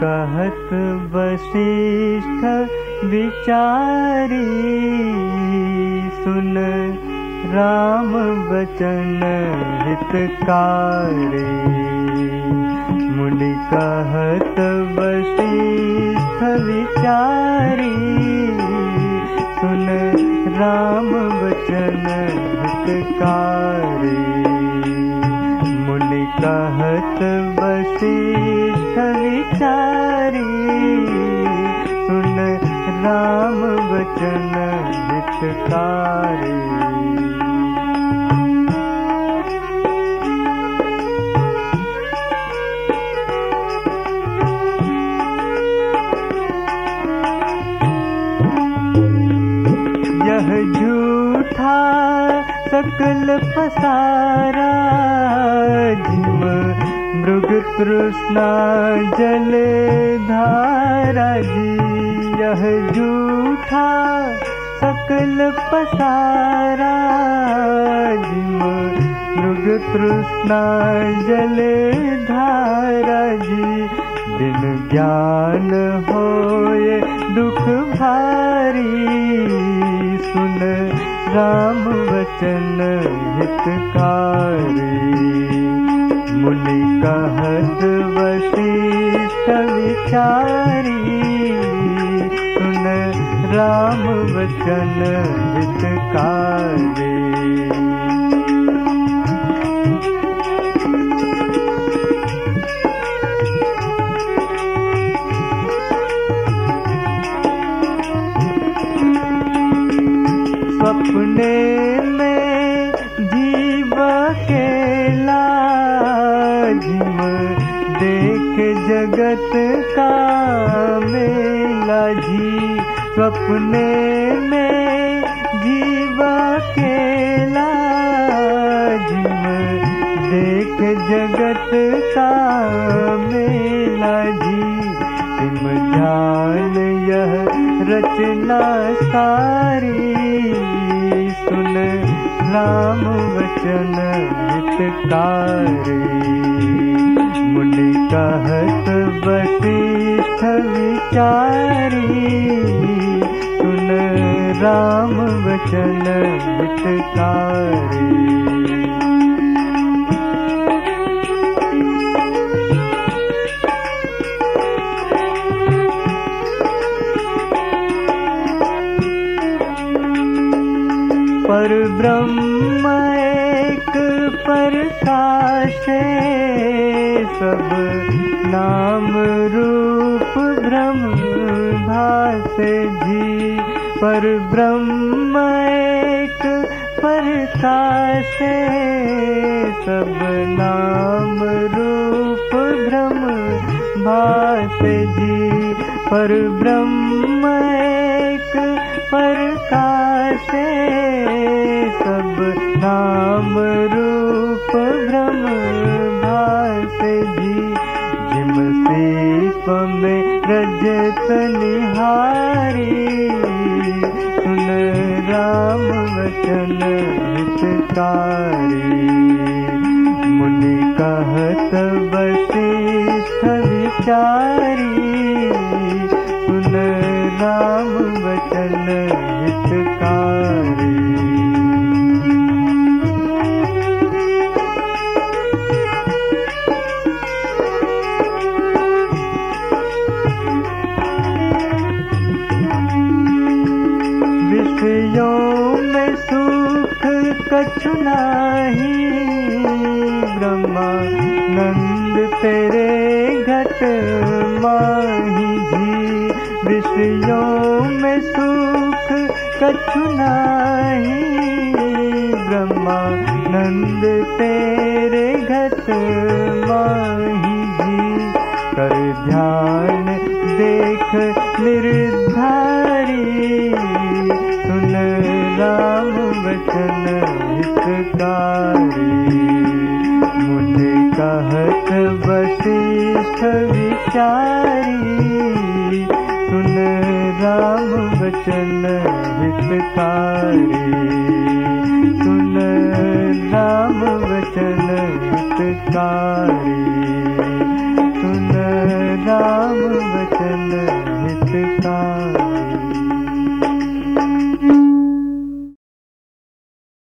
कहत वशिष्ठ विचारी सुन राम वचन हितकारी। मुनि कहत वशिष्ठ विचारी सुन राम वचन हितकारी कहत वशिष्ठ विचारी। सुन राम वचन हितकारी यह झूठा सकल पसारा मृग जल धारा जी, यह झूठा सकल पसारा जिम मृग तृष्णा जल धारा जी दिन ज्ञान होए दुख भारी। सुन राम वचन हितकारी। मुनि कहत वशिष्ठ विचारी सुन राम वचन हितकारी। सपने में जीव केला जगत का मेला जी सपने में जीव केला जिम देख जगत का मेला जी सिम जान यह रचना सारी। सुन राम वचन हितकारी। मुनि कहत वशिष्ठ विचारी। सुन राम वचन हितकारी ब्रह्म एक प्रकाशे सब नाम रूप ब्रह्म भासे जी। पर ब्रह्म एक प्रकाशे सब नाम रूप ब्रह्म भासे जी। पर ब्रह्म एक प्रकाशे भास जी जिम सीप में रजत निहारी सुन राम वचन हितकारी मुनि कहत वशिष्ठ विचारी सुन राम वचन विषयों में सुख कछु ब्रह्मा नंद तेरे घट माही जी विषयों में सुख कछु ब्रह्मा नंद तेरे घट माही जी कर ध्यान देख निर्धारी। सुन राम वचन मुझे कहत वशिष्ठ विचारी। सुन राम वचन हितकारी। सुन राम वचन हितकारी।